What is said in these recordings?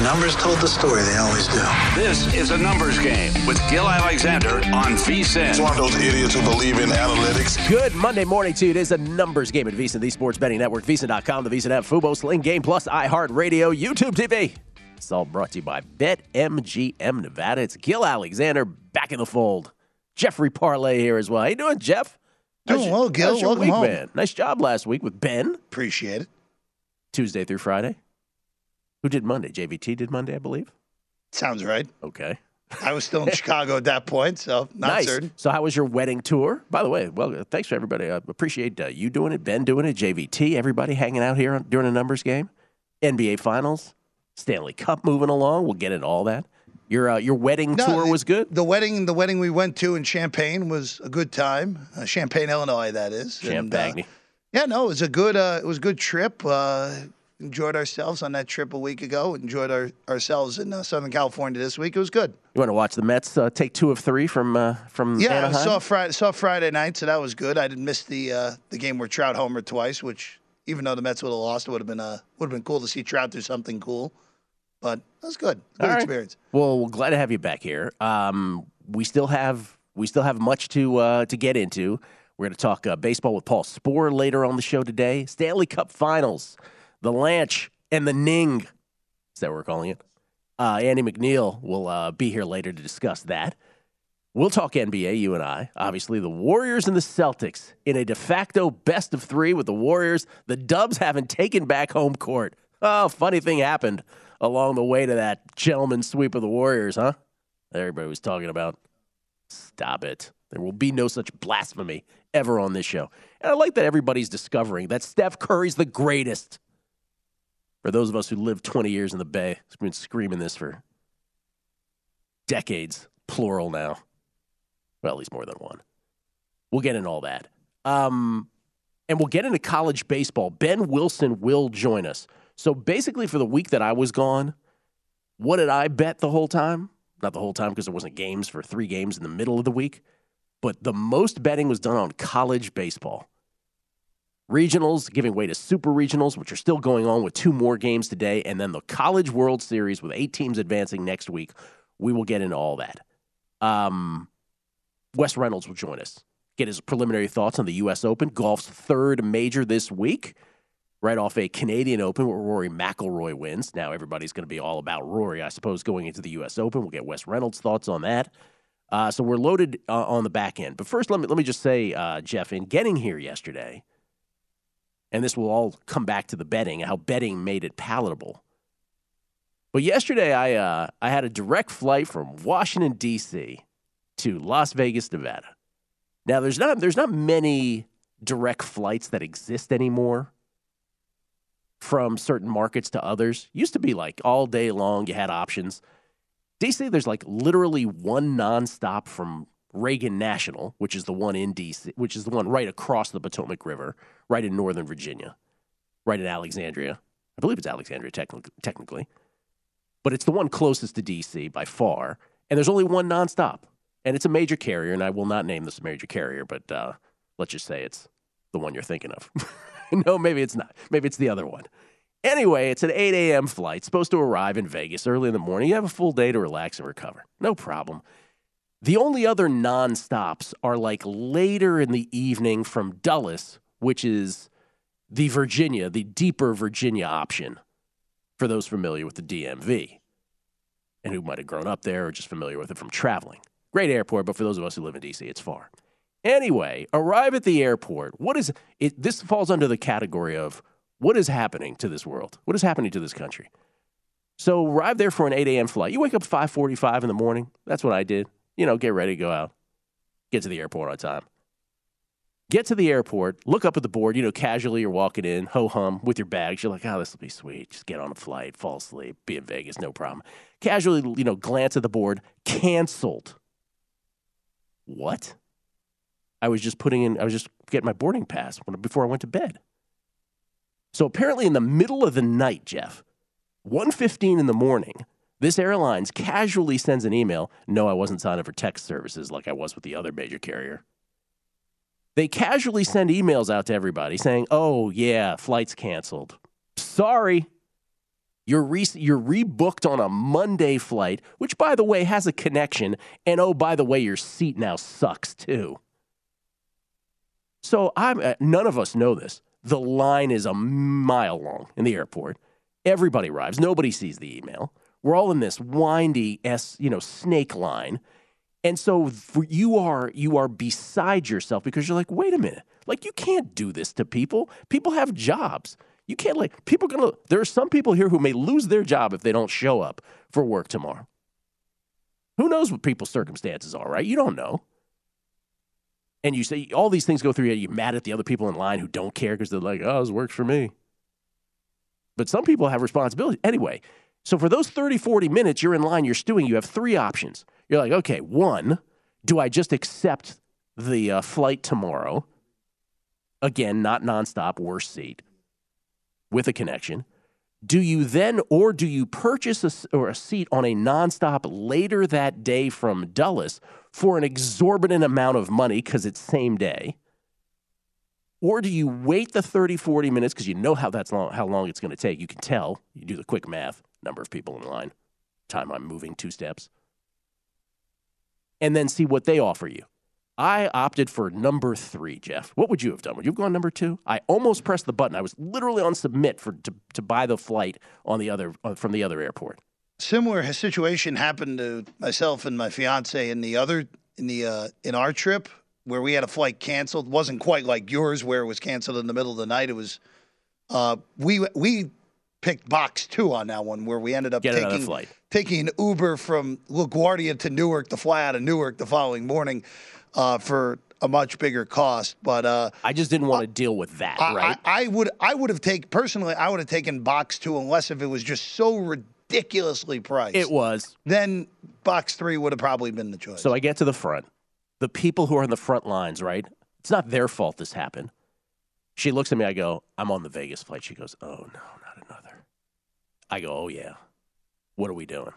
The numbers told the story, they always do. This is a numbers game with Gill Alexander on VSIN. It's one of those idiots who believe in analytics. Good Monday morning to you. It is a numbers game at VSIN, the Sports Betting Network, VSIN.com, the VSIN app, Fubo, Sling Game Plus, iHeartRadio, YouTube TV. It's all brought to you by BetMGM Nevada. It's Gill Alexander back in the fold. Jeffrey Parles here as well. How you doing, Jeff? Doing How's well, Gill. how's Welcome week, home. man? Nice job last week with Ben. Appreciate it. Tuesday through Friday. Who did Monday? JVT did Monday, I believe. Sounds right. Okay. I was still in Chicago at that point, so not nice. certain. So, how was your wedding tour? By the way, well, uh, thanks for everybody. I appreciate uh, you doing it, Ben doing it, JVT, everybody hanging out here during a numbers game, NBA Finals, Stanley Cup moving along. We'll get into all that. Your uh, your wedding No, tour the- was good. The wedding, the wedding we went to in Champaign was a good time. Uh, Champaign, Illinois, that is. And, uh, Champagne. yeah, no, it was a good, uh, it was a good trip. Enjoyed ourselves on that trip a week ago. Enjoyed our, ourselves in uh, Southern California this week. It was good. you want to watch the Mets uh, take two of three from uh, from Yeah, I Anaheim? saw Friday, saw Friday night, so that was good. I didn't miss the uh, the game where Trout homered twice, which even though the Mets would have lost, it would have been uh, would have been cool to see Trout do something cool. But that was good. Good All right. experience. Well, we're glad to have you back here. Um, we still have we still have much to uh, to get into. We're going to talk uh, baseball with Paul Sporer later on the show today. Stanley Cup Finals, the Lanch and the Ning. Is that what we're calling it? Uh, Andy McNeil will uh, be here later to discuss that. We'll talk NBA, you and I. Obviously, the Warriors and the Celtics in a de facto best of three with the Warriors. The Dubs haven't taken back home court. Oh, funny thing happened along the way to that gentleman sweep of the Warriors, huh? Everybody was talking about. Stop it. There will be no such blasphemy ever on this show. And I like that everybody's discovering that Steph Curry's the greatest. For those of us who lived 20 years in the Bay, has been screaming this for decades, plural now. Well, at least more than one. We'll get into all that. Um, and we'll get into college baseball. Ben Wilson will join us. So basically, for the week that I was gone, what did I bet the whole time? Not the whole time because there wasn't games for three games in the middle of the week, but the most betting was done on college baseball. Regionals giving way to super regionals, which are still going on with two more games today, and then the College World Series with eight teams advancing next week. We will get into all that. Um, Wes Reynolds will join us, get his preliminary thoughts on the U.S. Open, golf's third major this week, right off a Canadian Open where Rory McIlroy wins. Now everybody's going to be all about Rory, I suppose, going into the U.S. Open. We'll get Wes Reynolds' thoughts on that. Uh, so we're loaded uh, on the back end. But first, let me let me just say, uh, Jeff, in getting here yesterday, and this will all come back to the betting, and how betting made it palatable. But yesterday, I uh, I had a direct flight from Washington D.C. to Las Vegas, Nevada. Now, there's not there's not many direct flights that exist anymore from certain markets to others. Used to be like all day long, you had options. DC, there's like literally one nonstop from Reagan National, which is the one in DC, which is the one right across the Potomac River, right in Northern Virginia, right in Alexandria. I believe it's Alexandria technic- technically, but it's the one closest to DC by far. And there's only one nonstop, and it's a major carrier. And I will not name this major carrier, but uh, let's just say it's the one you're thinking of. no, maybe it's not. Maybe it's the other one. Anyway, it's an 8 a.m. flight, supposed to arrive in Vegas early in the morning. You have a full day to relax and recover. No problem. The only other non-stops are like later in the evening from Dulles, which is the Virginia, the deeper Virginia option for those familiar with the DMV and who might have grown up there or just familiar with it from traveling. Great airport, but for those of us who live in DC, it's far. Anyway, arrive at the airport. What is it? This falls under the category of what is happening to this world? What is happening to this country? So arrive there for an 8 a.m. flight. You wake up 5:45 in the morning. That's what I did. You know, get ready to go out, get to the airport on time. Get to the airport, look up at the board, you know, casually you're walking in, ho hum, with your bags. You're like, oh, this will be sweet. Just get on a flight, fall asleep, be in Vegas, no problem. Casually, you know, glance at the board, canceled. What? I was just putting in, I was just getting my boarding pass before I went to bed. So apparently in the middle of the night, Jeff, 1.15 in the morning, this airlines casually sends an email. No, I wasn't signed up for text services like I was with the other major carrier. They casually send emails out to everybody saying, "Oh yeah, flight's canceled. Sorry, you're re- you're rebooked on a Monday flight, which by the way has a connection, and oh by the way, your seat now sucks too." So I'm uh, none of us know this. The line is a mile long in the airport. Everybody arrives. Nobody sees the email. We're all in this windy s you know snake line and so you are you are beside yourself because you're like, wait a minute, like you can't do this to people. People have jobs. You can't like people gonna. There are some people here who may lose their job if they don't show up for work tomorrow. Who knows what people's circumstances are, right? You don't know. And you say all these things go through you. You're mad at the other people in line who don't care because they're like, oh, this works for me. But some people have responsibility. Anyway, so for those 30, 40 minutes, you're in line, you're stewing, you have three options. You're like, okay, one, do I just accept the uh, flight tomorrow? Again, not nonstop, worst seat with a connection. Do you then, or do you purchase a, or a seat on a nonstop later that day from Dulles for an exorbitant amount of money because it's same day? Or do you wait the 30, 40 minutes because you know how that's long, how long it's going to take? You can tell. You do the quick math, number of people in line, time I'm moving two steps and then see what they offer you. I opted for number three, Jeff. What would you have done? Would you have gone number two? I almost pressed the button. I was literally on submit for to, to buy the flight on the other uh, from the other airport. Similar situation happened to myself and my fiance in the other in the uh, in our trip where we had a flight canceled. It wasn't quite like yours where it was canceled in the middle of the night. It was uh, we we picked box two on that one where we ended up Get taking flight. taking Uber from LaGuardia to Newark to fly out of Newark the following morning uh, for a much bigger cost. But uh, I just didn't want to deal with that. I, right? I, I would I would have taken personally I would have taken box two unless if it was just so ridiculously priced. it was. Then box three would have probably been the choice. So I get to the front. The people who are in the front lines, right? It's not their fault this happened. She looks at me. I go, I'm on the Vegas flight. She goes, Oh no. I go, Oh yeah. What are we doing?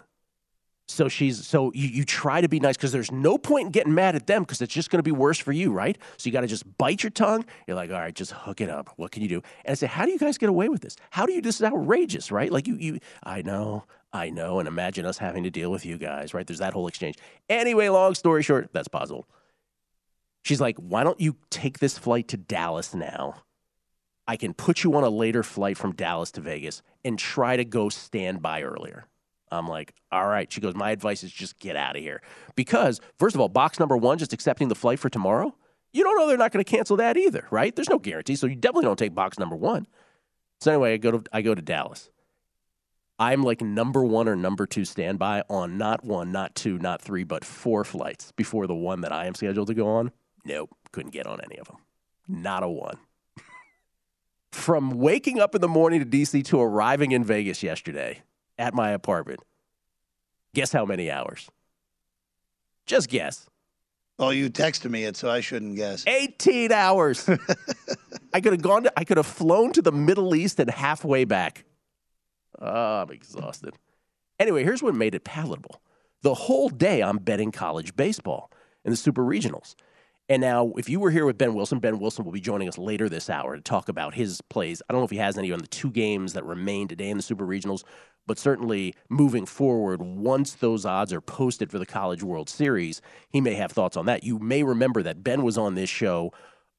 So she's so you, you try to be nice because there's no point in getting mad at them because it's just going to be worse for you, right? So you got to just bite your tongue. You're like, all right, just hook it up. What can you do? And I say, how do you guys get away with this? How do you? This is outrageous, right? Like you, you. I know, I know, and imagine us having to deal with you guys, right? There's that whole exchange. Anyway, long story short, that's possible. She's like, why don't you take this flight to Dallas now? I can put you on a later flight from Dallas to Vegas and try to go stand by earlier. I'm like, all right. She goes, my advice is just get out of here. Because, first of all, box number one, just accepting the flight for tomorrow, you don't know they're not going to cancel that either, right? There's no guarantee. So you definitely don't take box number one. So anyway, I go to I go to Dallas. I'm like number one or number two standby on not one, not two, not three, but four flights before the one that I am scheduled to go on. Nope, couldn't get on any of them. Not a one. From waking up in the morning to DC to arriving in Vegas yesterday, at my apartment. Guess how many hours? Just guess. Oh, you texted me it, so I shouldn't guess. 18 hours. I could have gone to, I could have flown to the Middle East and halfway back. Oh, I'm exhausted. Anyway, here's what made it palatable. The whole day I'm betting college baseball in the super regionals. And now, if you were here with Ben Wilson, Ben Wilson will be joining us later this hour to talk about his plays. I don't know if he has any on the two games that remain today in the Super Regionals, but certainly moving forward, once those odds are posted for the College World Series, he may have thoughts on that. You may remember that Ben was on this show.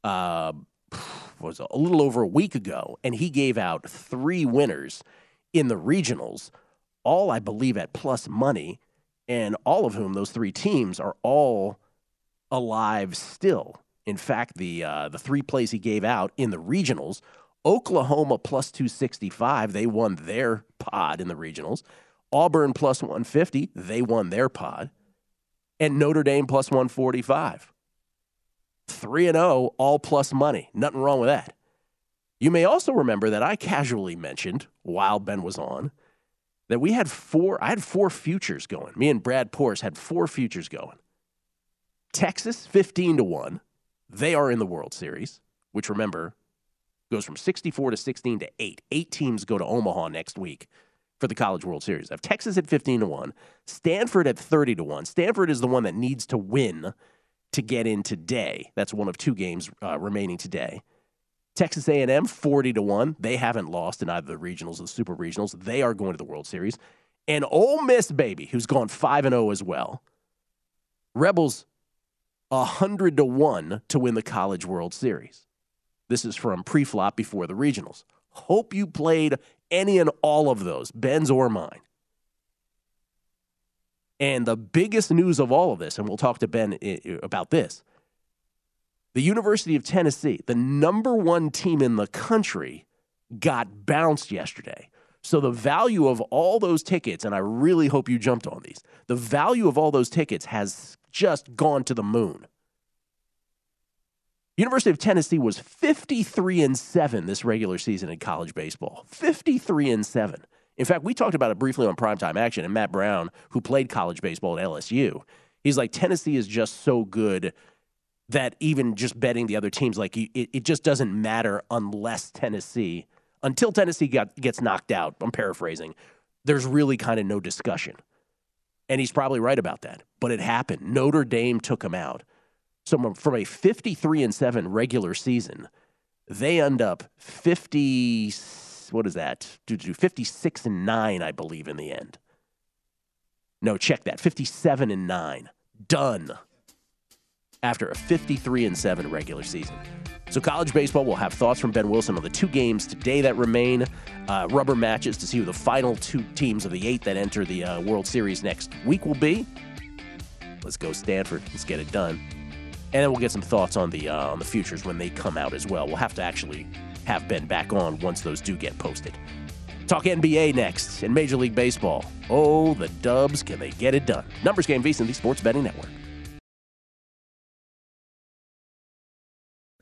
Uh, was a little over a week ago, and he gave out three winners in the regionals, all I believe at plus money, and all of whom those three teams are all alive still. In fact, the uh, the three plays he gave out in the regionals, Oklahoma plus 265, they won their pod in the regionals. Auburn plus 150, they won their pod. And Notre Dame plus 145. 3 and 0, all plus money. Nothing wrong with that. You may also remember that I casually mentioned while Ben was on that we had four I had four futures going. Me and Brad Porras had four futures going. Texas 15 to 1. They are in the World Series, which remember goes from 64 to 16 to 8. Eight teams go to Omaha next week for the College World Series. I have Texas at 15 to 1, Stanford at 30 to 1. Stanford is the one that needs to win to get in today. That's one of two games uh, remaining today. Texas A&M 40 to 1. They haven't lost in either the regionals or the super regionals. They are going to the World Series. And Ole Miss baby, who's gone 5 and 0 as well. Rebels 100 to 1 to win the College World Series. This is from pre-flop before the regionals. Hope you played any and all of those, Ben's or mine. And the biggest news of all of this, and we'll talk to Ben about this the University of Tennessee, the number one team in the country, got bounced yesterday. So the value of all those tickets, and I really hope you jumped on these, the value of all those tickets has just gone to the moon. University of Tennessee was 53 and 7 this regular season in college baseball. 53 and 7. In fact, we talked about it briefly on primetime action, and Matt Brown, who played college baseball at LSU, he's like, Tennessee is just so good that even just betting the other teams, like, it, it just doesn't matter unless Tennessee, until Tennessee got, gets knocked out, I'm paraphrasing, there's really kind of no discussion. And he's probably right about that. But it happened. Notre Dame took him out. So from a 53 and 7 regular season, they end up 50 what is that? 56 and 9 I believe in the end. No, check that. 57 and 9. Done. After a 53 and 7 regular season. So, college baseball will have thoughts from Ben Wilson on the two games today that remain, uh, rubber matches to see who the final two teams of the eight that enter the uh, World Series next week will be. Let's go, Stanford. Let's get it done and then we'll get some thoughts on the uh, on the futures when they come out as well. We'll have to actually have Ben back on once those do get posted. Talk NBA next and Major League Baseball. Oh, the Dubs, can they get it done? Numbers game VSiN, the Sports Betting Network.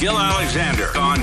Gill Alexander on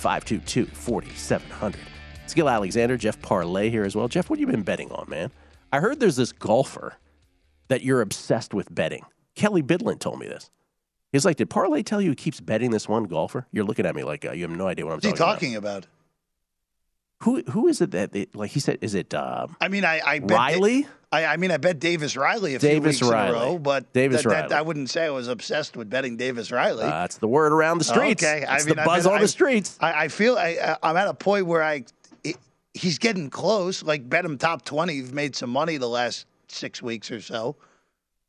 522 4700. Gill Alexander, Jeff Parles here as well. Jeff, what have you been betting on, man? I heard there's this golfer that you're obsessed with betting. Kelly Bidlin told me this. He's like, Did Parles tell you he keeps betting this one golfer? You're looking at me like uh, you have no idea what I'm talking about. What's he talking, talking about? Who who is it that they, like he said? Is it um, I mean, I, I bet Riley? I, I mean, I bet Davis Riley a Davis few weeks Riley. in a row, but Davis that, that- Riley. I wouldn't say I was obsessed with betting Davis Riley. Uh, that's the word around the streets. Okay, I mean, the buzz on I- the streets. I, I feel I, I- I'm at a point where I it, he's getting close. Like bet him top twenty. You've made some money the last six weeks or so,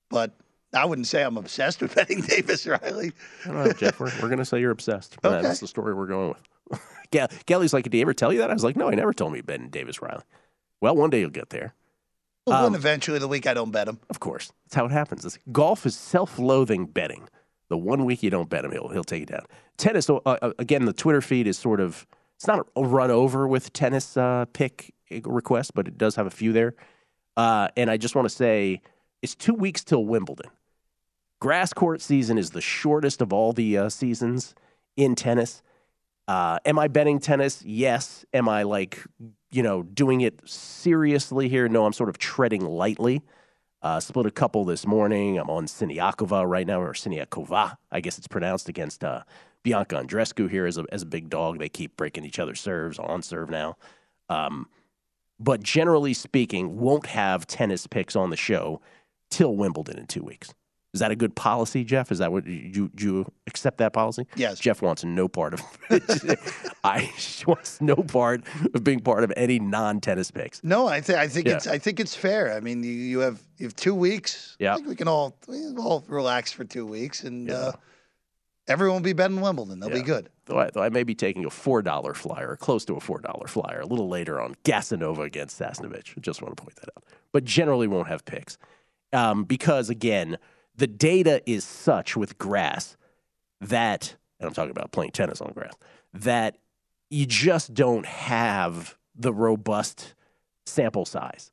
but I wouldn't say I'm obsessed with betting Davis Riley. I don't know, Jeff. We're, we're going to say you're obsessed. Okay. That's the story we're going with. Ga- Kelly's like, did he ever tell you that? I was like, no, he never told me Ben Davis Riley. Well, one day you'll get there. We'll Um, win eventually. The week I don't bet him. Of course, that's how it happens. It's, golf is self-loathing betting. The one week you don't bet him, he'll he'll take you down. Tennis, uh, uh, again, the Twitter feed is sort of it's not a run over with tennis uh, pick requests, but it does have a few there. Uh, and I just want to say, it's two weeks till Wimbledon. Grass court season is the shortest of all the uh, seasons in tennis. Uh, am I betting tennis? Yes. Am I like, you know, doing it seriously here? No, I'm sort of treading lightly. Uh, split a couple this morning. I'm on Siniakova right now, or Siniakova, I guess it's pronounced, against uh, Bianca Andreescu here as a, as a big dog. They keep breaking each other's serves on serve now. Um, but generally speaking, won't have tennis picks on the show till Wimbledon in two weeks. Is that a good policy, Jeff? Is that what you you accept that policy? Yes. Jeff wants no part of. I wants no part of being part of any non-tennis picks. No, I think I think Yeah. it's I think it's fair. I mean, you, you have you have two weeks. Yeah. We can all we can all relax for two weeks, and Yeah. uh, everyone will be betting Wimbledon. They'll be good. Though I, though I may be taking a four dollar flyer, close to a four dollar flyer, a little later on Gasanova against Sasnovich. Just want to point that out. But generally won't have picks um, because again, the data is such with grass that, and I'm talking about playing tennis on grass, that you just don't have the robust sample size.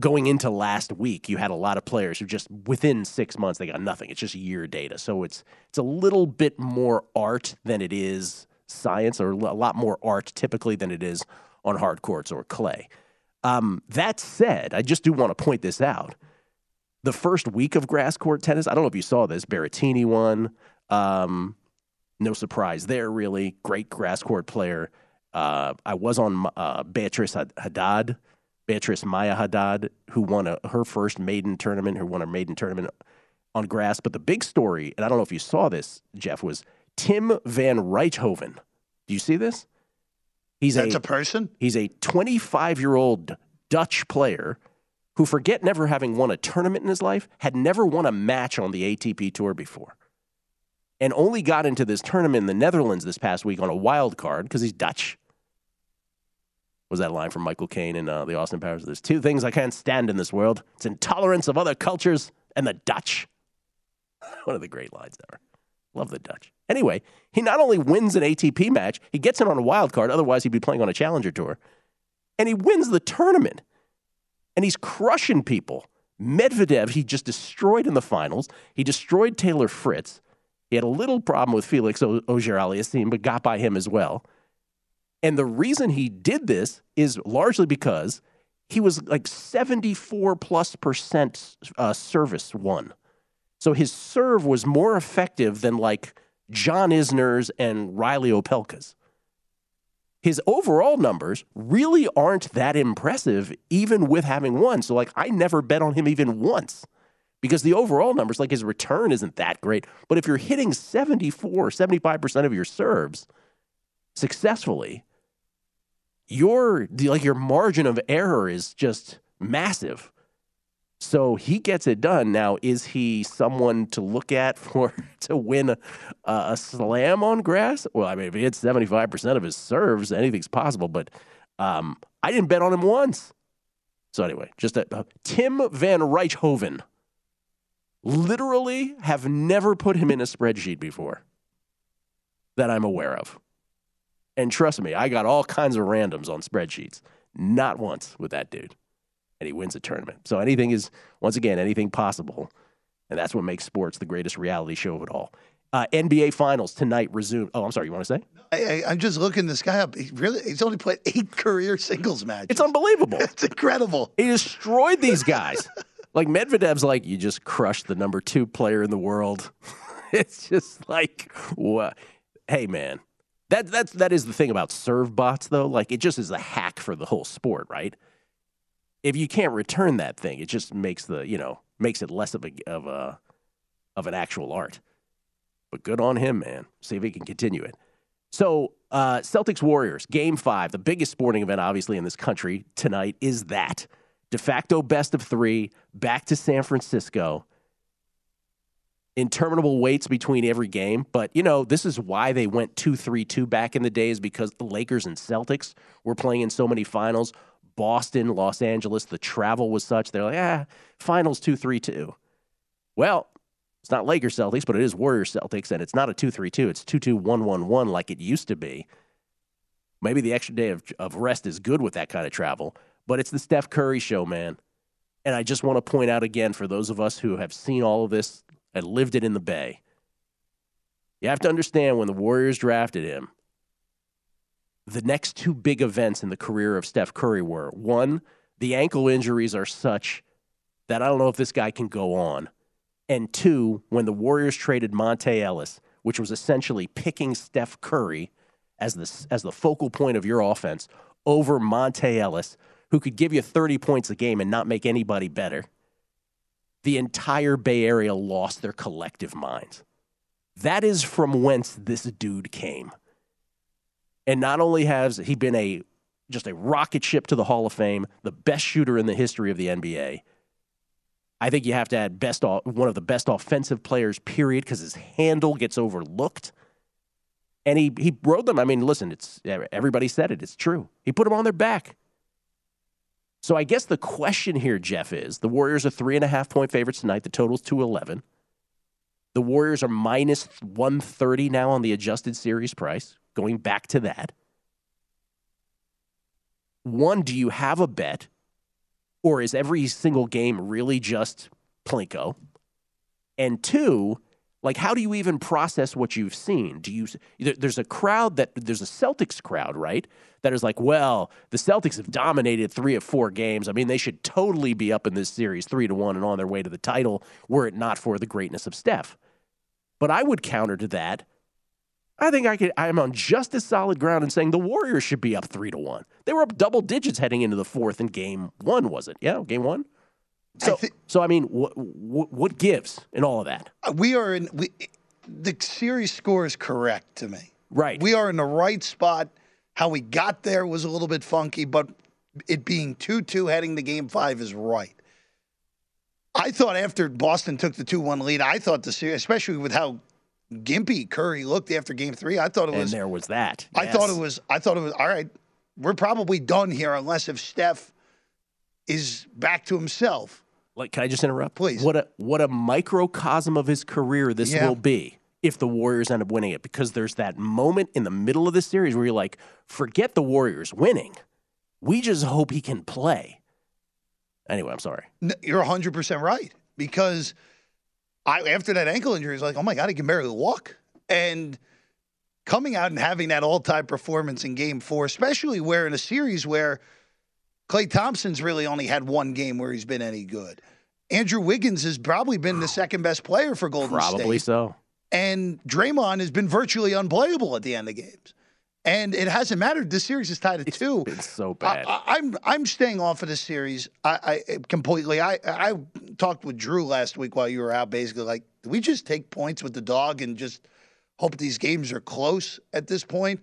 Going into last week, you had a lot of players who just within six months they got nothing. It's just year data, so it's it's a little bit more art than it is science, or a lot more art typically than it is on hard courts or clay. Um, that said, I just do want to point this out. The first week of grass court tennis, I don't know if you saw this. Berrettini won. Um, no surprise there, really. Great grass court player. Uh, I was on uh, Beatriz Haddad, Beatriz Maia Haddad, who won a, her first maiden tournament, who won her maiden tournament on grass. But the big story, and I don't know if you saw this, Jeff, was Tim Van Rijthoven. Do you see this? He's That's a a person. He's a 25 year old Dutch player who, forget never having won a tournament in his life, had never won a match on the ATP Tour before. And only got into this tournament in the Netherlands this past week on a wild card because he's Dutch. Was that line from Michael Caine in uh, the Austin Powers? There's two things I can't stand in this world it's intolerance of other cultures and the Dutch. One of the great lines ever. Love the Dutch. Anyway, he not only wins an ATP match, he gets in on a wild card. Otherwise, he'd be playing on a challenger tour. And he wins the tournament. And he's crushing people. Medvedev, he just destroyed in the finals. He destroyed Taylor Fritz. He had a little problem with Felix O- Auger-Aliassime, but got by him as well. And the reason he did this is largely because he was like 74 plus percent uh, service won. So his serve was more effective than like John Isner's and Reilly Opelka's. His overall numbers really aren't that impressive, even with having won. So, like, I never bet on him even once because the overall numbers, like his return isn't that great. But if you're hitting 74, 75% of your serves successfully, your like your margin of error is just massive. So he gets it done. Now, is he someone to look at for to win a, a slam on grass? Well, I mean, if he hits seventy five percent of his serves, anything's possible. But um, I didn't bet on him once. So anyway, just a, uh, Tim Van Rijthoven. Literally, have never put him in a spreadsheet before that I'm aware of. And trust me, I got all kinds of randoms on spreadsheets. Not once with that dude. And he wins a tournament. So anything is, once again, anything possible. And that's what makes sports the greatest reality show of it all. Uh, NBA Finals tonight resume. Oh, I'm sorry. You want to say? I, I, I'm just looking this guy up. He really, he's only played eight career singles matches. It's unbelievable. It's incredible. He destroyed these guys. like Medvedev's like, you just crushed the number two player in the world. it's just like, what? Hey, man, That that's that is the thing about serve bots though. Like it just is a hack for the whole sport, right? If you can't return that thing, it just makes the you know makes it less of a of a of an actual art. But good on him, man. See if he can continue it. So uh, Celtics Warriors game five, the biggest sporting event obviously in this country tonight is that de facto best of three back to San Francisco interminable waits between every game. But, you know, this is why they went two three two back in the days because the Lakers and Celtics were playing in so many finals. Boston, Los Angeles, the travel was such. They're like, ah, finals 2 3 2. Well, it's not Lakers Celtics, but it is Warriors Celtics, and it's not a 2 3 2. It's 2 2 1 1 1 like it used to be. Maybe the extra day of, of rest is good with that kind of travel, but it's the Steph Curry show, man. And I just want to point out again for those of us who have seen all of this and lived it in the Bay. You have to understand when the Warriors drafted him, the next two big events in the career of Steph Curry were one, the ankle injuries are such that I don't know if this guy can go on. And two, when the Warriors traded Monta Ellis, which was essentially picking Steph Curry as the, as the focal point of your offense over Monta Ellis, who could give you 30 points a game and not make anybody better the entire Bay Area lost their collective minds. That is from whence this dude came. And not only has he been a just a rocket ship to the Hall of Fame, the best shooter in the history of the NBA. I think you have to add best one of the best offensive players, period, because his handle gets overlooked. And he he rode them. I mean, listen, it's everybody said it. It's true. He put them on their back. So I guess the question here, Jeff, is the Warriors are three and a half point favorites tonight. The total's 211. The Warriors are minus 130 now on the adjusted series price, going back to that. One, do you have a bet? Or is every single game really just Plinko? And two, like how do you even process what you've seen do you there's a crowd that there's a celtics crowd right that is like well the celtics have dominated three of four games i mean they should totally be up in this series three to one and on their way to the title were it not for the greatness of steph but i would counter to that i think i could i'm on just as solid ground in saying the warriors should be up three to one they were up double digits heading into the fourth in game one was it yeah game one so, I th- so I mean, what, what, what gives in all of that? Uh, we are in we, the series score is correct to me. Right. We are in the right spot. How we got there was a little bit funky, but it being two-two heading to Game Five is right. I thought after Boston took the two-one lead, I thought the series, especially with how gimpy Curry looked after Game Three, I thought it was. And there was that. I yes. thought it was. I thought it was all right. We're probably done here unless if Steph is back to himself. Like, can I just interrupt? Please. What a what a microcosm of his career this yeah. will be if the Warriors end up winning it, because there's that moment in the middle of the series where you're like, forget the Warriors winning. We just hope he can play. Anyway, I'm sorry. You're 100% right because I after that ankle injury, it's like, oh my God, he can barely walk. And coming out and having that all time performance in game four, especially where in a series where – Klay Thompson's really only had one game where he's been any good. Andrew Wiggins has probably been the second best player for Golden probably State. Probably so. And Draymond has been virtually unplayable at the end of games. And it hasn't mattered. This series is tied at it's two. It's so bad. I, am I'm, I'm staying off of this series. I, I eh, completely. I I talked with Drew last week while you were out. Basically, like, do we just take points with the dog and just hope these games are close at this point?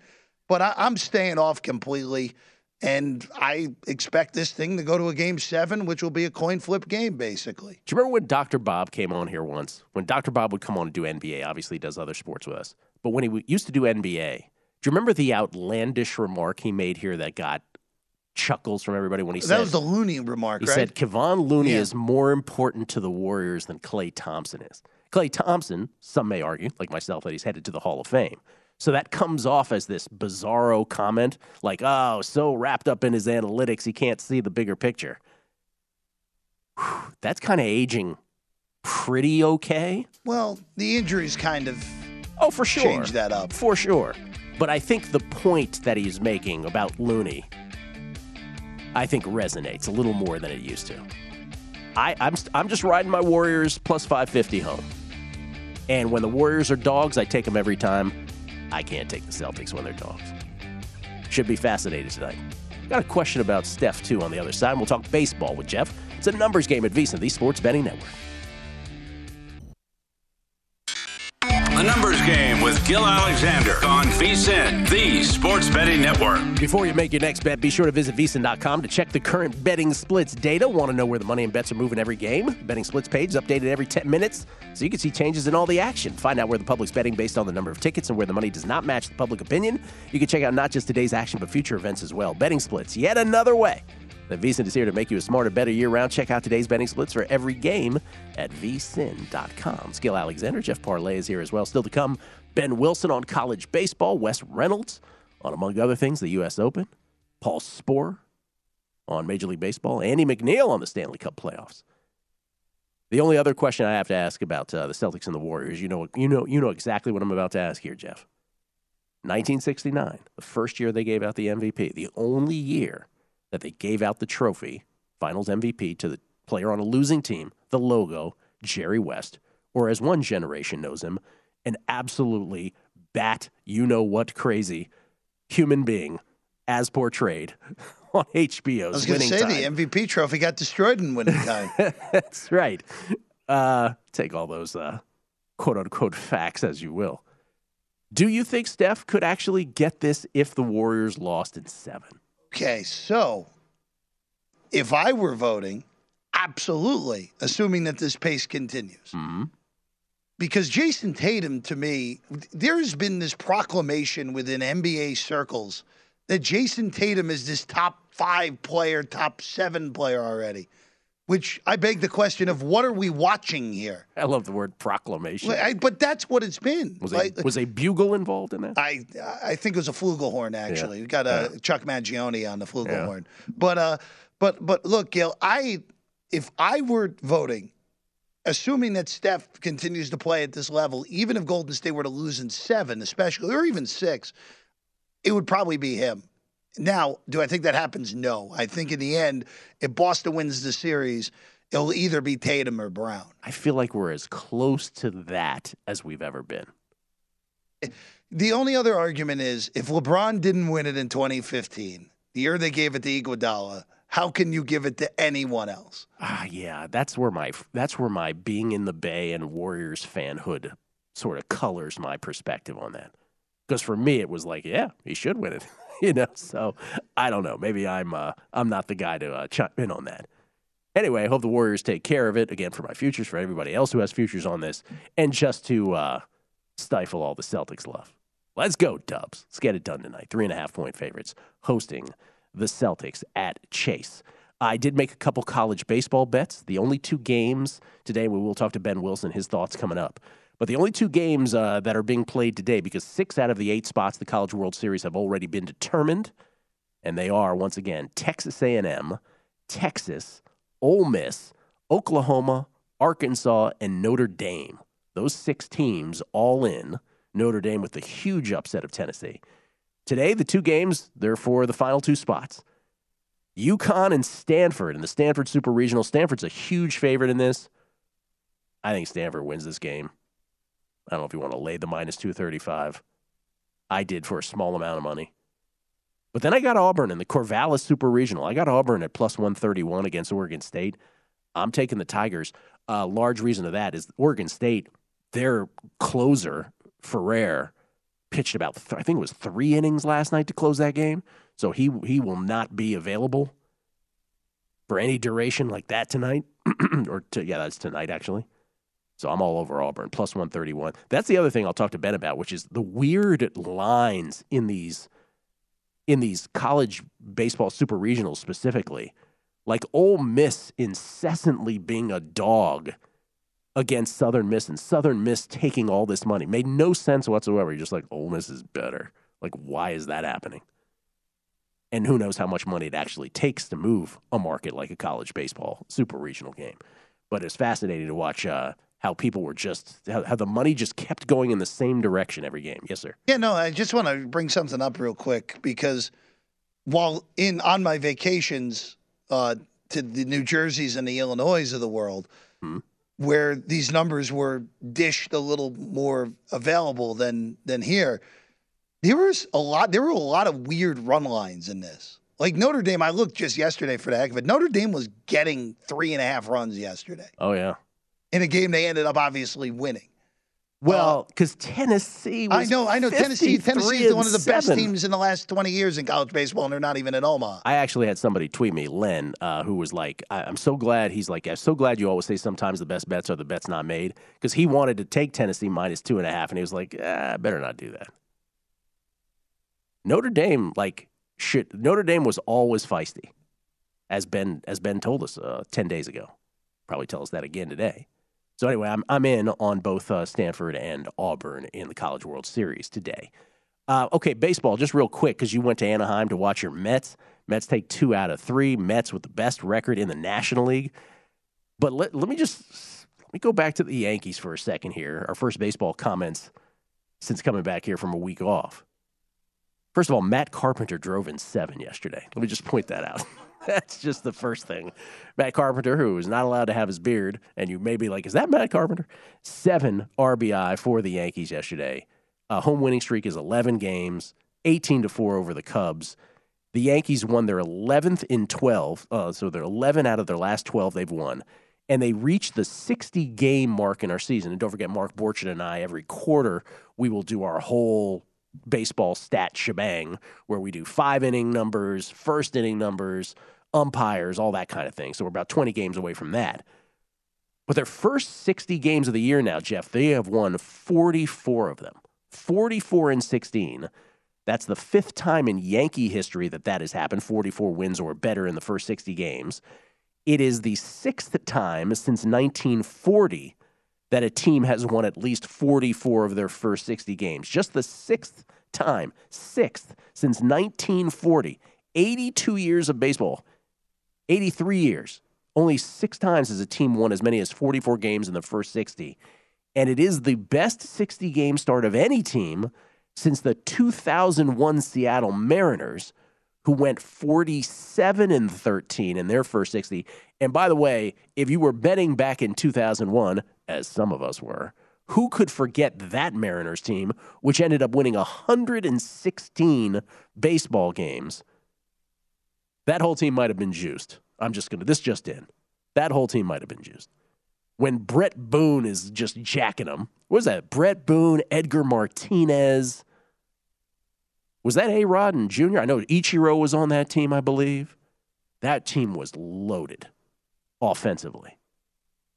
But I, I'm staying off completely. And I expect this thing to go to a game seven, which will be a coin flip game, basically. Do you remember when Dr. Bob came on here once? When Dr. Bob would come on and do NBA, obviously he does other sports with us. But when he used to do NBA, do you remember the outlandish remark he made here that got chuckles from everybody when he that said that was the Looney remark. He right? said Kevon Looney yeah. is more important to the Warriors than Klay Thompson is. Klay Thompson, some may argue, like myself, that he's headed to the Hall of Fame. So that comes off as this bizarro comment, like, oh, so wrapped up in his analytics, he can't see the bigger picture. Whew, that's kind of aging pretty okay. Well, the injuries kind of oh for sure change that up for sure. But I think the point that he's making about Looney, I think resonates a little more than it used to. I, I'm I'm just riding my Warriors plus 550 home, and when the Warriors are dogs, I take them every time I can't take the Celtics when they're dogs. Should be fascinated tonight. Got a question about Steph, too, on the other side. We'll talk baseball with Jeff. It's a numbers game at VSiN, the Sports Betting Network. A numbers game with Gill Alexander on VSiN, the Sports Betting Network. Before you make your next bet, be sure to visit VSiN.com to check the current betting splits data. Want to know where the money and bets are moving every game? Betting splits page is updated every 10 minutes so you can see changes in all the action. Find out where the public's betting based on the number of tickets and where the money does not match the public opinion. You can check out not just today's action, but future events as well. Betting splits, yet another way the VSiN is here to make you a smarter, better year round. Check out today's betting splits for every game at vsin.com. Gill Alexander, Jeff Parles is here as well. Still to come, Ben Wilson on college baseball, Wes Reynolds on, among other things, the U.S. Open, Paul Sporer on Major League Baseball, Andy McNeil on the Stanley Cup playoffs. The only other question I have to ask about uh, the Celtics and the Warriors, you know, you know, you know exactly what I'm about to ask here, Jeff. 1969, the first year they gave out the MVP, the only year that they gave out the trophy, finals MVP, to the player on a losing team, the logo, Jerry West, or as one generation knows him, an absolutely bat, you know what, crazy human being as portrayed on HBO's I was going to say time. the MVP trophy got destroyed in winning time. That's right. Uh, take all those uh, quote unquote facts as you will. Do you think Steph could actually get this if the Warriors lost in seven? Okay, so if I were voting, absolutely, assuming that this pace continues. Mm-hmm. Because Jayson Tatum, to me, there's been this proclamation within NBA circles that Jayson Tatum is this top five player, top seven player already. Which I beg the question of what are we watching here? I love the word proclamation. I, but that's what it's been. Was, Like- a, was a bugle involved in that? I I think it was a flugelhorn actually. We got a Chuck Mangione on the flugelhorn. But uh but but look, Gill, I if I were voting, assuming that Steph continues to play at this level, even if Golden State were to lose in seven, especially or even six, it would probably be him. Now, do I think that happens? No. I think in the end, if Boston wins the series, it'll either be Tatum or Brown. I feel like we're as close to that as we've ever been. The only other argument is if LeBron didn't win it in 2015, the year they gave it to Iguodala, how can you give it to anyone else? Ah, yeah, that's where my that's where my being in the Bay and Warriors fanhood sort of colors my perspective on that. Because for me, it was like, yeah, he should win it, you know. So I don't know. Maybe I'm uh, I'm not the guy to uh, chime in on that. Anyway, I hope the Warriors take care of it again for my futures, for everybody else who has futures on this, and just to uh, stifle all the Celtics love. Let's go, Dubs. Let's get it done tonight. Three and a half point favorites hosting the Celtics at Chase. I did make a couple college baseball bets. The only two games today, we will talk to Ben Wilson, his thoughts coming up. But the only two games uh, that are being played today, because six out of the eight spots the College World Series have already been determined, and they are once again Texas A&M, Texas, Ole Miss, Oklahoma, Arkansas, and Notre Dame. Those six teams all in. Notre Dame with the huge upset of Tennessee. Today, the two games, they're for the final two spots. UConn and Stanford in the Stanford Super Regional. Stanford's a huge favorite in this. I think Stanford wins this game. I don't know if you want to lay the minus 235. I did for a small amount of money. But then I got Auburn in the Corvallis Super Regional. I got Auburn at plus 131 against Oregon State. I'm taking the Tigers. A uh, large reason of that is Oregon State, their closer, Ferrer, pitched about, th- I think it was three innings last night to close that game. So he, he will not be available for any duration like that tonight. or, to, yeah, that's tonight, actually. So I'm all over Auburn, plus 131. That's the other thing I'll talk to Ben about, which is the weird lines in these in these college baseball super regionals specifically. Like Ole Miss incessantly being a dog against Southern Miss and Southern Miss taking all this money. Made no sense whatsoever. You're just like, Ole Miss is better. Like, why is that happening? And who knows how much money it actually takes to move a market like a college baseball super regional game. But it's fascinating to watch uh, how people were just how, how the money just kept going in the same direction every game. Yes, sir. Yeah, no, I just want to bring something up real quick because while in on my vacations uh, to the New Jerseys and the Illinois of the world, Hmm. where these numbers were dished a little more available than than here, There was a lot. There were a lot of weird run lines in this. Like Notre Dame, I looked just yesterday for the heck of it. Notre Dame was getting three and a half runs yesterday Oh yeah. In a game they ended up obviously winning. Well, because Tennessee. Was I know, I know. Tennessee, Tennessee is one of the and best teams in the last twenty years in college baseball, and they're not even in Omaha. I actually had somebody tweet me, Len, uh, who was like, I- "I'm so glad." He's like, "I'm so glad you always say sometimes the best bets are the bets not made," because he wanted to take Tennessee minus two and a half, and he was like, eh, "Better not do that." Notre Dame, like, shit. Notre Dame was always feisty, as Ben as Ben told us uh, ten days ago. Probably tell us that again today. So anyway, I'm I'm in on both uh, Stanford and Auburn in the College World Series today. Uh, okay, baseball, just real quick, because you went to Anaheim to watch your Mets. Mets take two out of three. Mets with the best record in the National League. But let, let me just let me go back to the Yankees for a second here. Our first baseball comments since coming back here from a week off. First of all, Matt Carpenter drove in seven yesterday. Let me just point that out. That's just the first thing. Matt Carpenter, who is not allowed to have his beard, and you may be like, is that Matt Carpenter? Seven RBI for the Yankees yesterday. Uh, home winning streak is 11 games, 18 to 4 over the Cubs. The Yankees won their 11th in 12, uh, so they're 11 out of their last 12 they've won. And they reached the 60 game mark in our season. And don't forget, Mark Borchardt and I, every quarter, we will do our whole baseball stat shebang where we do five inning numbers, first inning numbers, umpires, all that kind of thing. So we're about 20 games away from that. But their first 60 games of the year now, Jeff, they have won 44 of them. 44 and 16. That's the fifth time in Yankee history that that has happened 44 wins or better in the first 60 games. It is the sixth time since 1940 that a team has won at least 44 of their first 60 games. Just the sixth time, sixth since 1940. 82 years of baseball, 83 years. Only six times has a team won as many as 44 games in the first 60. And it is the best 60 game start of any team since the 2001 Seattle Mariners, who went 47 and 13 in their first 60. And by the way, if you were betting back in 2001, as some of us were, who could forget that Mariners team, which ended up winning 116 baseball games? That whole team might have been juiced. I'm just going to, this just in. That whole team might have been juiced. When Bret Boone is just jacking them. What was that? Bret Boone, Edgar Martinez. Was that A Rod and Jr.? I know Ichiro was on that team, I believe. That team was loaded offensively.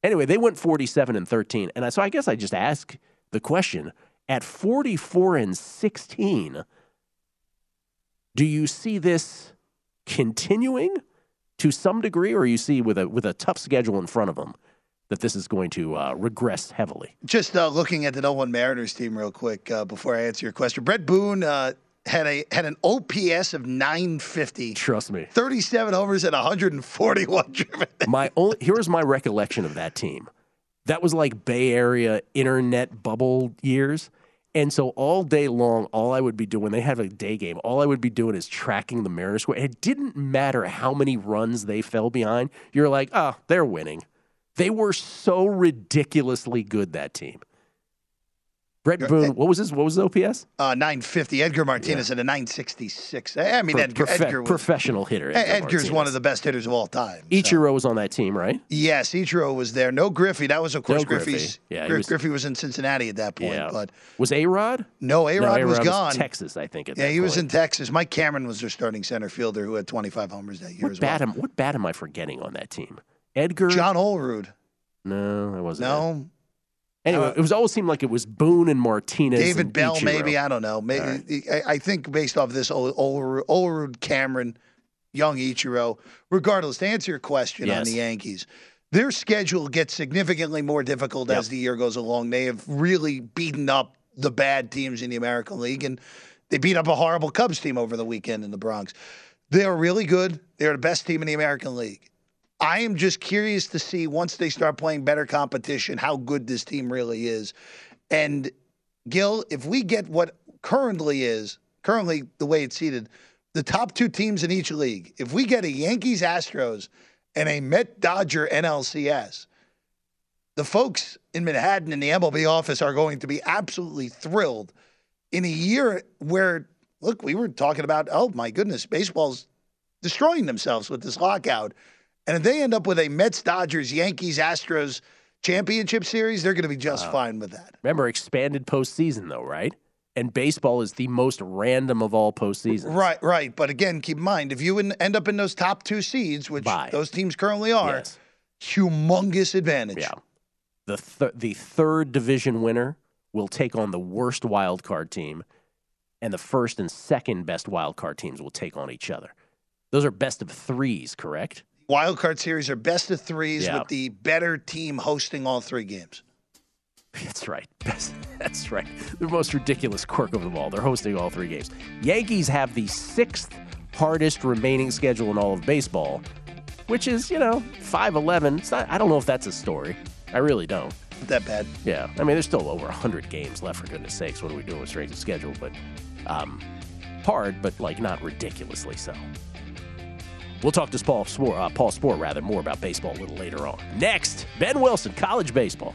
Anyway, they went 47 and 13. And so I guess I just ask the question at 44 and 16, do you see this continuing to some degree, or you see with a with a tough schedule in front of them that this is going to uh, regress heavily? Just uh, looking at the No One Mariners team real quick uh, before I answer your question. Bret Boone uh, had a had an OPS of 950, Trust me. 37 homers and 141 driven. My only here's my recollection of that team. That was like Bay Area internet bubble years. And so all day long, all I would be doing, they have a day game, all I would be doing is tracking the Mariners score. It didn't matter how many runs they fell behind. You're like, oh, they're winning. They were so ridiculously good, that team. Bret Boone, what was his what was his OPS? Uh, 950. Edgar Martinez at a 966. I mean, Edgar, profe- Edgar was, professional hitter. Ed- Edgar's one of the best hitters of all time. so. Ichiro was on that team, right? Yes, Ichiro was there. No Griffey. That was, of course, No Griffey. Griffey's. Yeah, he Gri- was- Griffey was in Cincinnati at that point. Yeah. But Was A Rod? no, A Rod was gone. Texas, I think. At yeah, he was in. Texas. Mike Cameron was their starting center fielder who had 25 homers that year What as well. bat am What bat am I forgetting on that team? Edgar? John Olerud. No, it wasn't. it. Anyway, Uh, it was always seemed like it was Boone and Martinez. David and Bell, Ichiro. maybe. I don't know. Maybe, I, I think based off of this, Ol- Olerud, Olerud, Cameron, young Ichiro. Regardless, to answer your question on the Yankees, their schedule gets significantly more difficult Yep. as the year goes along. They have really beaten up the bad teams in the American League, and they beat up a horrible Cubs team over the weekend in the Bronx. They are really good. They're the best team in the American League. I am just curious to see once they start playing better competition how good this team really is. And Gill, if we get what currently is, currently the way it's seated, the top two teams in each league, if we get a Yankees Astros and a Met Dodger NLCS, the folks in Manhattan in the MLB office are going to be absolutely thrilled in a year where look, we were talking about, oh my goodness, baseball's destroying themselves with this lockout. And if they end up with a Mets, Dodgers, Yankees, Astros championship series, they're going to be just fine with that. Remember, expanded postseason, though, right? And baseball is the most random of all postseasons. Right, right. But again, keep in mind, if you end up in those top two seeds, which Bye. those teams currently are, Yes. humongous advantage. Yeah. The th- the third division winner will take on the worst wild card team, and the first and second best wild card teams will take on each other. Those are best of threes, correct? Wild card series are best of threes Yeah. with the better team hosting all three games. That's right. That's, that's right. The most ridiculous quirk of them all. They're hosting all three games. Yankees have the sixth hardest remaining schedule in all of baseball, which is, you know, 5 11. It's not, I don't know if that's a story. I really don't. Not that bad. Yeah. I mean, there's still over 100 games left, for goodness sakes. What are we doing with strength of schedule? But um, hard, but like not ridiculously so. We'll talk to Paul Sport, uh, Paul rather, more about baseball a little later on. Next, Ben Wilson, college baseball.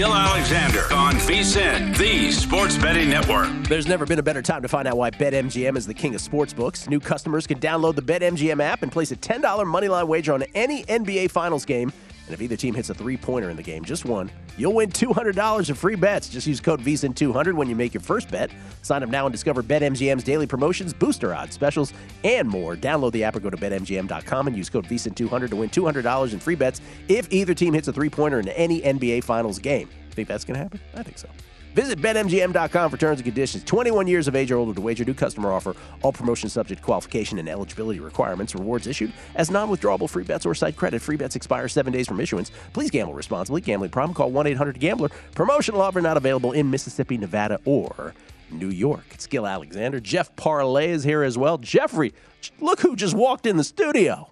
Gill Alexander on VSIN, the Sports Betting Network. There's never been a better time to find out why BetMGM is the king of sportsbooks. New customers can download the BetMGM app and place a $10 moneyline wager on any NBA Finals game. And if either team hits a three pointer in the game, just one, you'll win $200 in free bets. Just use code VSIN200 when you make your first bet. Sign up now and discover BetMGM's daily promotions, booster odds, specials, and more. Download the app or go to BetMGM.com and use code VSIN200 to win $200 in free bets if either team hits a three pointer in any NBA Finals game. Think that's going to happen? I think so. Visit BetMGM.com for terms and conditions. 21 years of age or older to wager. New customer offer. All promotions subject to qualification and eligibility requirements. Rewards issued as non-withdrawable free bets or site credit. Free bets expire seven days from issuance. Please gamble responsibly. Gambling problem? Call 1-800-GAMBLER. Promotional offer not available in Mississippi, Nevada, or New York. It's Gill Alexander. Jeff Parles is here as well. Jeffrey, look who just walked in the studio.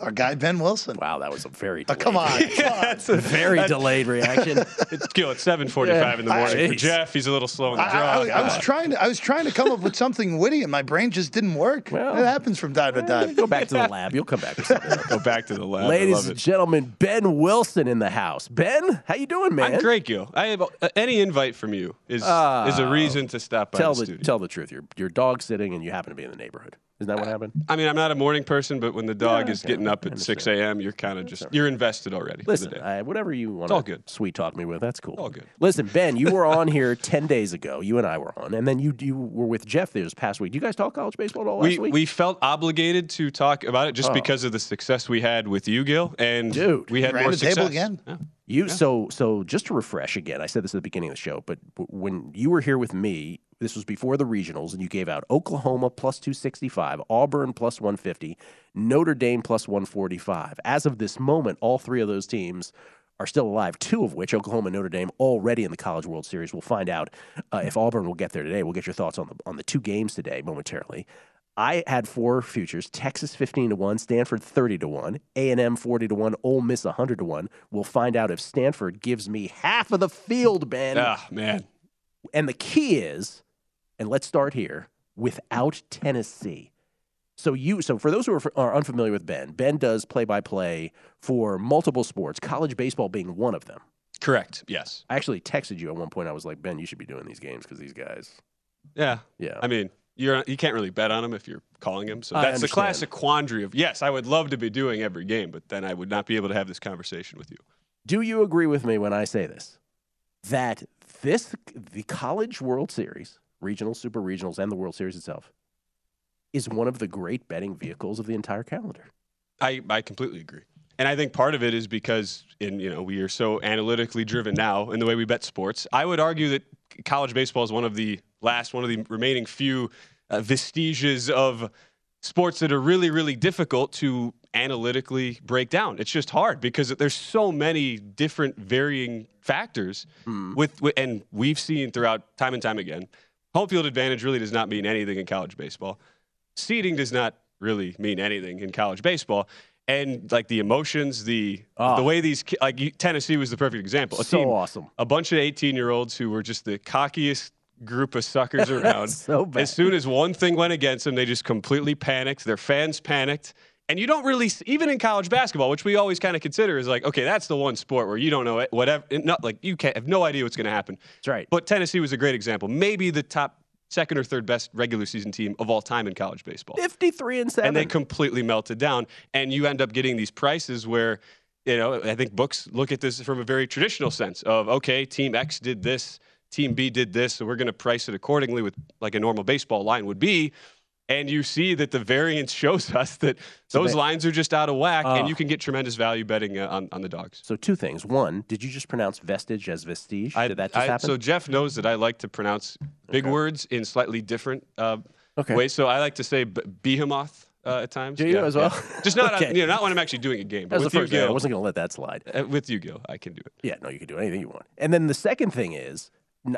Our guy Ben Wilson. Wow, that was a very Oh, delayed, come on. come a very delayed reaction. It's Gill. It's seven forty-five in the I- morning. For Jeff, he's a little slow in the I, draw. I- I was trying to I was trying to come up with something witty and my brain just didn't work. Well, it happens from time to time. Go back to the lab. You'll come back with something. Go back to the lab. Ladies and gentlemen, Ben Wilson in the house. Ben, how you doing, man? I'm great, Gill. I have uh, any invite from you is is a reason to stop by Tell the the studio. tell the truth. You're you're dog sitting and you happen to be in the neighborhood. Isn't that what uh, happened? I mean, I'm not a morning person, but when the dog Yeah, is okay. getting up at 6 a.m., you're kind of just you're invested already. for Listen, the day. I, whatever you want all good. sweet talk me with, that's cool. all good. Listen, Ben, you were on here ten days ago. You and I were on, and then you you were with Jeff this past week. Do you guys talk college baseball at all last we week? we felt obligated to talk about it just Oh. because of the success we had with you, Gill, and Dude. we had more the success. table again. Yeah. You so so just to refresh again, I said this at the beginning of the show, but when you were here with me, this was before the regionals, and you gave out Oklahoma plus two sixty five, Auburn plus one fifty, Notre Dame plus one forty five. As of this moment, all three of those teams are still alive. Two of which, Oklahoma and Notre Dame, already in the College World Series. We'll find out uh, if Auburn will get there today. We'll get your thoughts on the on the two games today momentarily. I had four futures: Texas fifteen to one, Stanford thirty to one, A and M forty to one, Ole Miss hundred to one. We'll find out if Stanford gives me half of the field, Ben. Ah, man. And the key is, and let's start here without Tennessee. So you, so for those who are, are unfamiliar with Ben, Ben does play-by-play for multiple sports, college baseball being one of them. Correct. Yes. I actually texted you at one point. I was like, Ben, you should be doing these games because these guys. Yeah. Yeah. I mean, you're you can't really bet on them if you're calling them. So that's the classic quandary of yes, I would love to be doing every game, but then I would not be able to have this conversation with you. Do you agree with me when I say this? That this, the College World Series, regionals, super regionals, and the World Series itself, is one of the great betting vehicles of the entire calendar. I, I completely agree. And I think part of it is because in you know we are so analytically driven now in the way we bet sports. I would argue that college baseball is one of the last, one of the remaining few uh, vestiges of sports that are really, really difficult to analytically break down. It's just hard because there's so many different varying factors with, with and we've seen throughout time and time again. Home field advantage really does not mean anything in college baseball. Seeding does not really mean anything in college baseball. And like the emotions, the Ah. the way these like Tennessee was the perfect example. A So team, awesome. a bunch of 18 year olds who were just the cockiest group of suckers around. So bad. As soon as one thing went against them, they just completely panicked. Their fans panicked. And you don't really, even in college basketball, which we always kind of consider is like, okay, that's the one sport where you don't know it, whatever, not like you can't have no idea what's going to happen. That's right. But Tennessee was a great example. Maybe the top second or third best regular season team of all time in college baseball 53 and 7. and they completely melted down. And you end up getting these prices where, you know, I think books look at this from a very traditional sense of, okay, team X did this, team B did this, so we're going to price it accordingly with like a normal baseball line would be. And you see that the variance shows us that those lines are just out of whack, Oh. and you can get tremendous value betting uh, on, on the dogs. so, two things. One, did you just pronounce vestige as vestige? I- did that just I- happen? So Jeff knows that I like to pronounce big words in slightly different uh, Okay. ways. So I like to say b- behemoth uh, at times. Do you as well? Just not Okay. you know not when I'm actually doing a game, but with the you, first thing. I wasn't going to let that slide. uh, with you, Gill, I can do it. Yeah, no, you can do anything you want. And then the second thing is,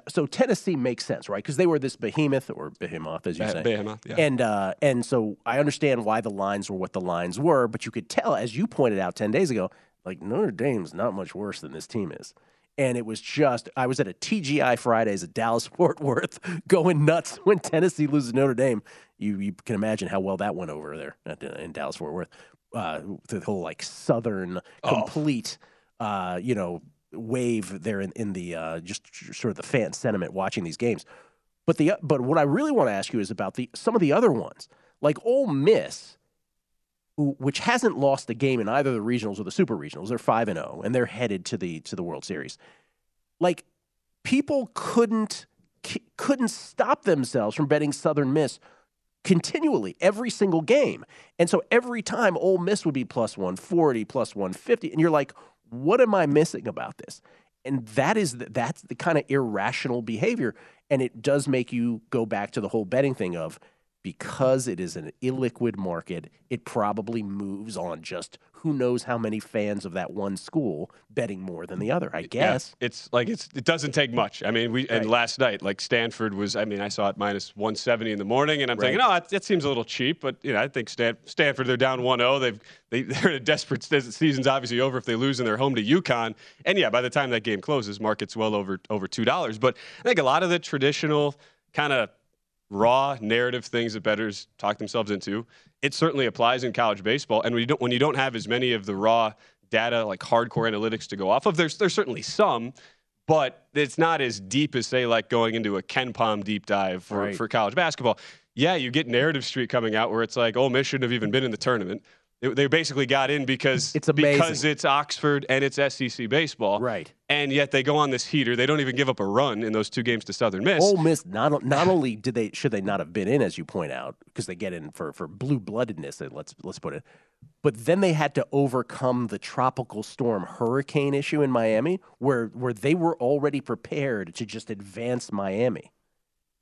so Tennessee makes sense, right? Because they were this behemoth or behemoth, as you Beh- say. behemoth, yeah. And uh, and so I understand why the lines were what the lines were, but you could tell, as you pointed out ten days ago, like Notre Dame's not much worse than this team is. And it was just, I was at a TGI Fridays at Dallas Fort Worth going nuts when Tennessee loses Notre Dame. You, you can imagine how well that went over there at, the- in Dallas Fort Worth. Uh, the whole like Southern complete, uh, you know, wave there in, in the uh, just sort of the fan sentiment watching these games. But the but what I really want to ask you is about the some of the other ones, like Ole Miss, which hasn't lost a game in either the regionals or the super regionals. They're five and zero, and they're headed to the to the World Series. Like people couldn't couldn't stop themselves from betting Southern Miss continually every single game. And so every time Ole Miss would be plus 140, plus 150 and you're like, what am I missing about this? And that is the, that's the kind of irrational behavior and it does make you go back to the whole betting thing of because it is an illiquid market, it probably moves on just who knows how many fans of that one school betting more than the other, I Yeah, guess. it's like it's it doesn't take much. I mean, we and last night, like Stanford was. I mean, I saw it minus 170 in the morning, and I'm thinking, Right. oh, that, that seems a little cheap. But you know, I think Stan, Stanford they're down 1-0. They've they, they're in a desperate. Season's obviously over if they lose and they're home to UConn. And yeah, by the time that game closes, market's well over over two dollars. But I think a lot of the traditional kind of raw narrative things that bettors talk themselves into. It certainly applies in college baseball, and when you don't when you don't have as many of the raw data like hardcore analytics to go off of, there's there's certainly some, but it's not as deep as say like going into a KenPom deep dive for, Right. for college basketball. Yeah, you get narrative street coming out where it's like, oh, Miss shouldn't have even been in the tournament. They, basically got in because It's amazing. because it's Oxford and it's SEC baseball, Right. And yet they go on this heater. They don't even give up a run in those two games to Southern Miss. Ole Miss not not only did they should they not have been in as you point out because they get in for for blue bloodedness eh, let's let's put it, but then they had to overcome the tropical storm hurricane issue in Miami where where they were already prepared to just advance Miami.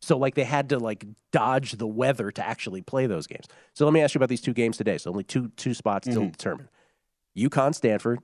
So like they had to like dodge the weather to actually play those games. So let me ask you about these two games today. So only two two spots still mm-hmm. determined. UConn Stanford.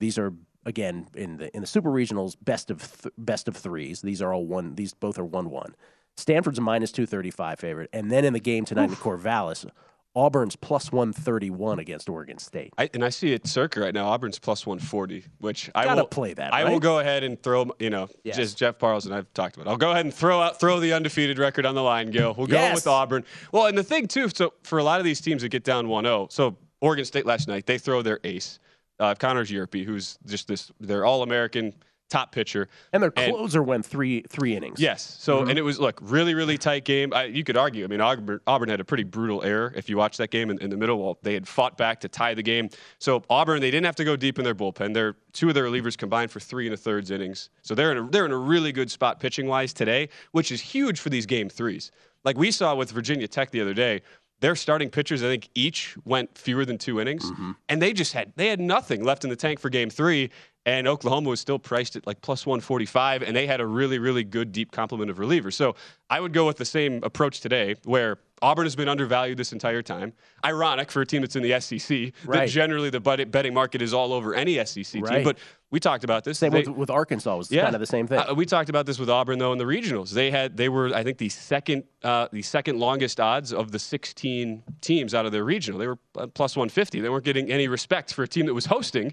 These are again in the in the super regionals best of th- best of threes. These are all one. These both are one one. Stanford's a minus two thirty five favorite, and then in the game tonight in Corvallis, Auburn's plus one thirty one against Oregon State. I, and I see it circa right now. Auburn's plus 140, which I Gotta will play that, I will go ahead and throw, you know, Yes. just Jeff Parles and I've talked about. It. I'll go ahead and throw out throw the undefeated record on the line, Gill. We'll go Yes. with Auburn. Well, and the thing too, so for a lot of these teams that get down 1-0, so Oregon State last night they throw their ace, uh, Connors Hjerpe, who's just this, they're all American. Top pitcher. And their closer went three three innings. Yes. So, Mm-hmm. and it was look really, really tight game. I, you could argue. I mean, Auburn, Auburn had a pretty brutal error. If you watch that game in, in the middle, well, they had fought back to tie the game. So Auburn, they didn't have to go deep in their bullpen. They're two of their relievers combined for three and a thirds innings. So they're in a, they're in a really good spot pitching wise today, which is huge for these game threes. Like we saw with Virginia Tech the other day. Their starting pitchers, I think, each went fewer than two innings, and they just had they had nothing left in the tank for Game Three. And Oklahoma was still priced at like plus 145, and they had a really, really good deep complement of relievers. So I would go with the same approach today, where Auburn has been undervalued this entire time. Ironic for a team that's in the SEC, that generally the betting market is all over any SEC team. Right. But we talked about this. Same They- with, with Arkansas was kind of the same thing. uh, we talked about this with Auburn though in the regionals. They had they were I think the second uh, the second longest odds of the 16 teams out of their regional. They were uh, plus 150. They weren't getting any respect for a team that was hosting.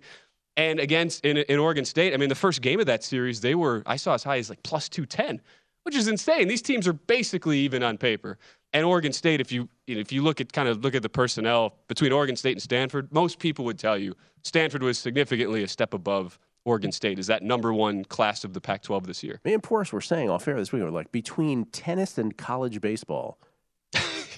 And against in, in Oregon State, I mean the first game of that series, they were I saw as high as like plus 210, which is insane. These teams are basically even on paper. And Oregon State, if you you know, if you look at kind of look at the personnel between Oregon State and Stanford, most people would tell you Stanford was significantly a step above Oregon State. Is that number one class of the Pac-12 this year? Me and Porus were saying off air this week, we're like between tennis and college baseball,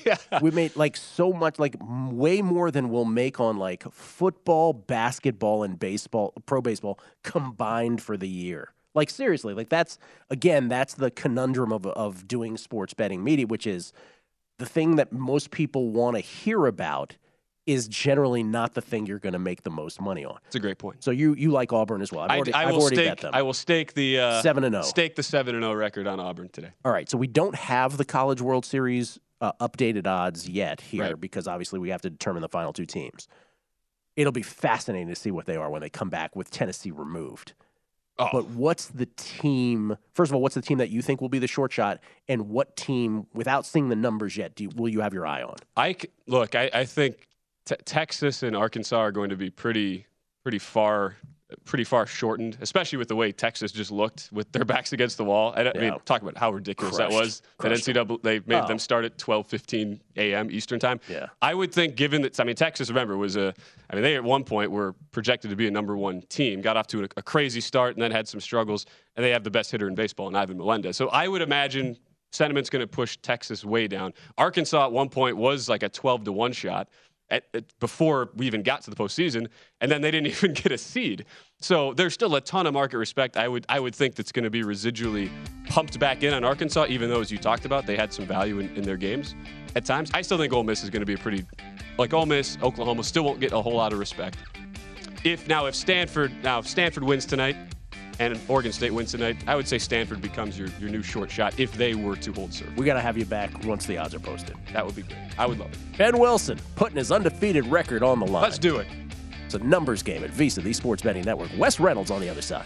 yeah. we made like so much, like m- way more than we'll make on like football, basketball, and baseball, pro baseball combined for the year. Like seriously, like that's again, that's the conundrum of of doing sports betting media, which is the thing that most people want to hear about is generally not the thing you're going to make the most money on. It's a great point. So you you like Auburn as well? I've I, already, I have will already stake. bet them. I will stake the uh, 7 and 0. Stake the seven and zero record on Auburn today. All right, so we don't have the College World Series uh, updated odds yet here Right. because obviously we have to determine the final two teams. It'll be fascinating to see what they are when they come back with Tennessee removed. Oh. But what's the team? First of all, what's the team that you think will be the short shot, and what team, without seeing the numbers yet, do you, will you have your eye on? I look. I, I think te- Texas and Arkansas are going to be pretty pretty far pretty far shortened, especially with the way Texas just looked with their backs against the wall. I, don't- I mean, talk about how ridiculous that Crushed. was. That Crushed NCAA they made Oh. them start at 12:15 a.m. Eastern time. Yeah. I would think, given that I mean Texas, remember was a I mean they at one point were projected to be a number one team, got off to a, a crazy start and then had some struggles, and they have the best hitter in baseball, in Ivan Melendez. So I would imagine sentiment's going to push Texas way down. Arkansas at one point was like a 12 to one shot. At, at- before we even got to the postseason, and then they didn't even get a seed. So there's still a ton of market respect. I would I would think that's going to be residually pumped back in on Arkansas, even though as you talked about, they had some value in, in their games at times. I still think Ole Miss is going to be a pretty like Ole Miss, Oklahoma still won't get a whole lot of respect. If now if Stanford now if Stanford wins tonight and Oregon State wins tonight, I would say Stanford becomes your, your new short shot if they were to hold serve. We got to have you back once the odds are posted. That would be great. I would love it. Ben Wilson putting his undefeated record on the line. Let's do it. It's a numbers game at VSIN, the Sports Betting Network. Wes Reynolds on the other side.